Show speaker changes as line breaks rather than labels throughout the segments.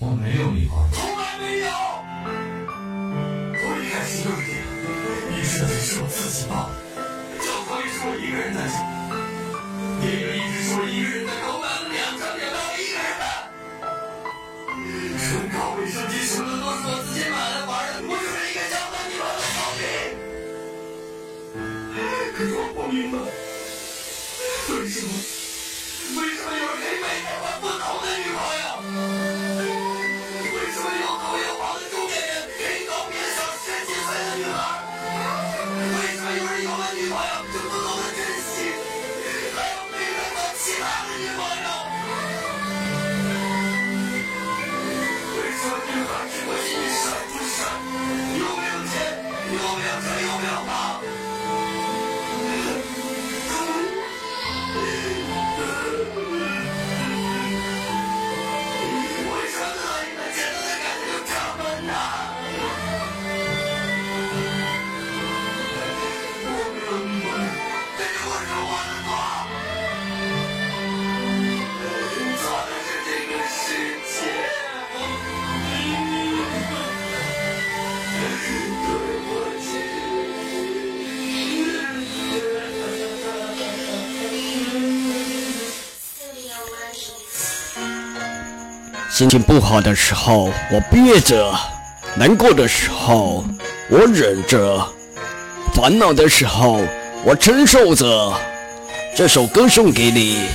我没有离婚，
从来没有。我一开始就是这样，迷失的只是我自己罢了。教堂里是我一个人在走，电影一直是我一个人在购买，两张也没有一个人的。唇膏、卫生巾什么的都是我自己买来玩的，我就是一个交男女朋友的草逼。可是我不明白，为什么，心
情不好的时候，我憋着；难过的时候，我忍着；烦恼的时候，我承受着。这首歌送给你，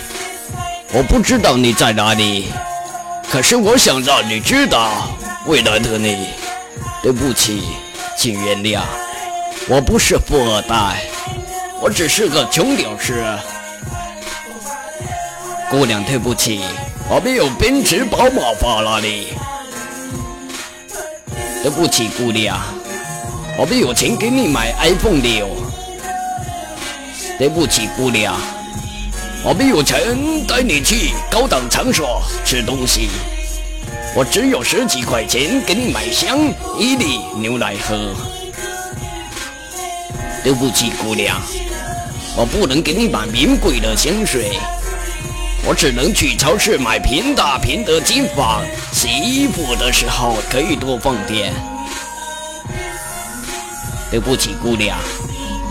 我不知道你在哪里，可是我想让你知道，未来的你。对不起，请原谅，我不是富二代，我只是个穷屌丝。姑娘，对不起，我没有奔驰、宝马、法拉利。对不起，姑娘，我没有钱给你买 iPhone 六。对不起，姑娘，我没有钱带你去高档场所吃东西。我只有十几块钱给你买箱伊利牛奶喝。对不起，姑娘，我不能给你买名贵的香水。我只能去超市买平打平的金纺，洗衣服的时候可以多放点。对不起，姑娘，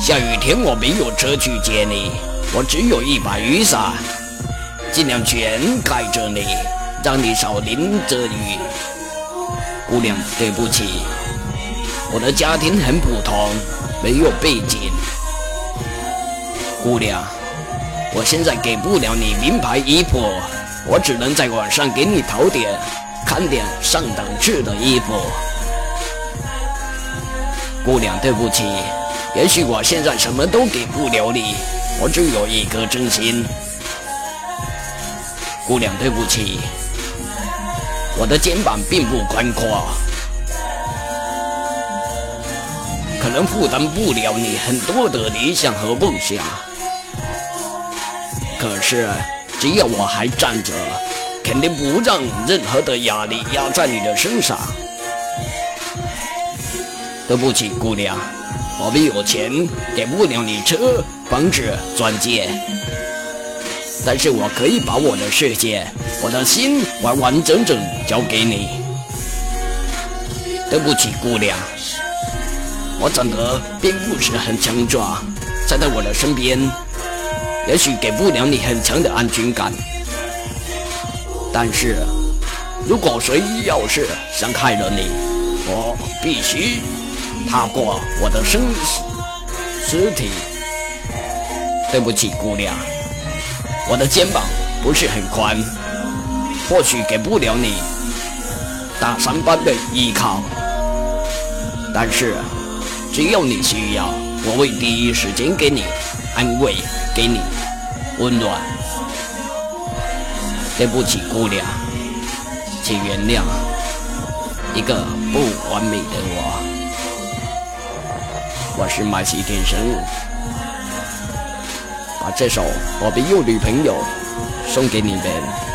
下雨天我没有车去接你，我只有一把雨伞，尽量全盖着你，让你少淋着雨。姑娘，对不起，我的家庭很普通，没有背景。姑娘。我现在给不了你名牌衣服，我只能在网上给你淘点、看点上档次的衣服。姑娘，对不起，也许我现在什么都给不了你，我只有一颗真心。姑娘，对不起，我的肩膀并不宽阔，可能负担不了你很多的理想和梦想。可是，只要我还站着，肯定不让任何的压力压在你的身上。对不起，姑娘，我没有钱，给不了你车、房子、钻戒，但是我可以把我的世界、我的心完完整整交给你。对不起，姑娘，我长得并不是很强壮，站在我的身边。也许给不了你很强的安全感，但是如果谁要是伤害了你，我必须踏过我的身尸体。对不起，姑娘，我的肩膀不是很宽，或许给不了你大山般的依靠，但是只要你需要，我会第一时间给你安慰。给你温暖。对不起，姑娘，请原谅一个不完美的我。我是麦西天神，把这首《我没有女朋友》送给你们。